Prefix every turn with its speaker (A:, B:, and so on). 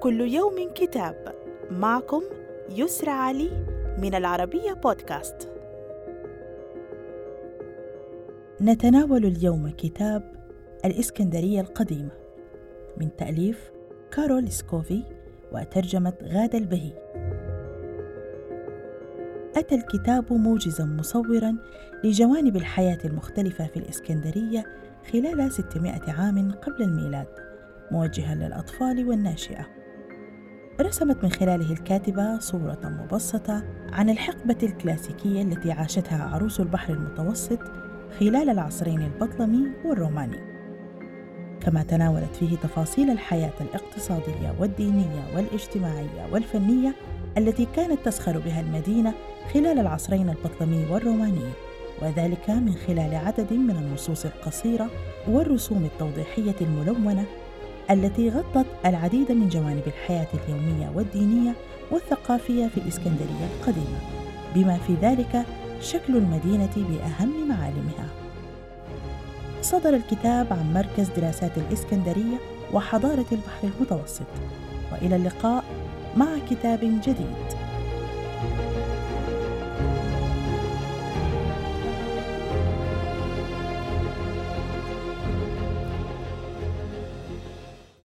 A: كل يوم كتاب. معكم يسرى علي من العربية بودكاست.
B: نتناول اليوم كتاب الإسكندرية القديمة من تأليف كارول سكوفي وترجمة غادة البهي. أتى الكتاب موجزا مصورا لجوانب الحياة المختلفة في الإسكندرية خلال 600 عام قبل الميلاد موجها للأطفال والناشئة. رسمت من خلاله الكاتبة صورة مبسطة عن الحقبة الكلاسيكية التي عاشتها عروس البحر المتوسط خلال العصرين البطلمي والروماني. كما تناولت فيه تفاصيل الحياة الاقتصادية والدينية والاجتماعية والفنية التي كانت تسخر بها المدينة خلال العصرين البطلمي والروماني وذلك من خلال عدد من النصوص القصيرة والرسوم التوضيحية الملونة التي غطت العديد من جوانب الحياة اليومية والدينية والثقافية في الإسكندرية القديمة بما في ذلك شكل المدينة بأهم معالمها. صدر الكتاب عن مركز دراسات الإسكندرية وحضارة البحر المتوسط. وإلى اللقاء مع كتاب جديد.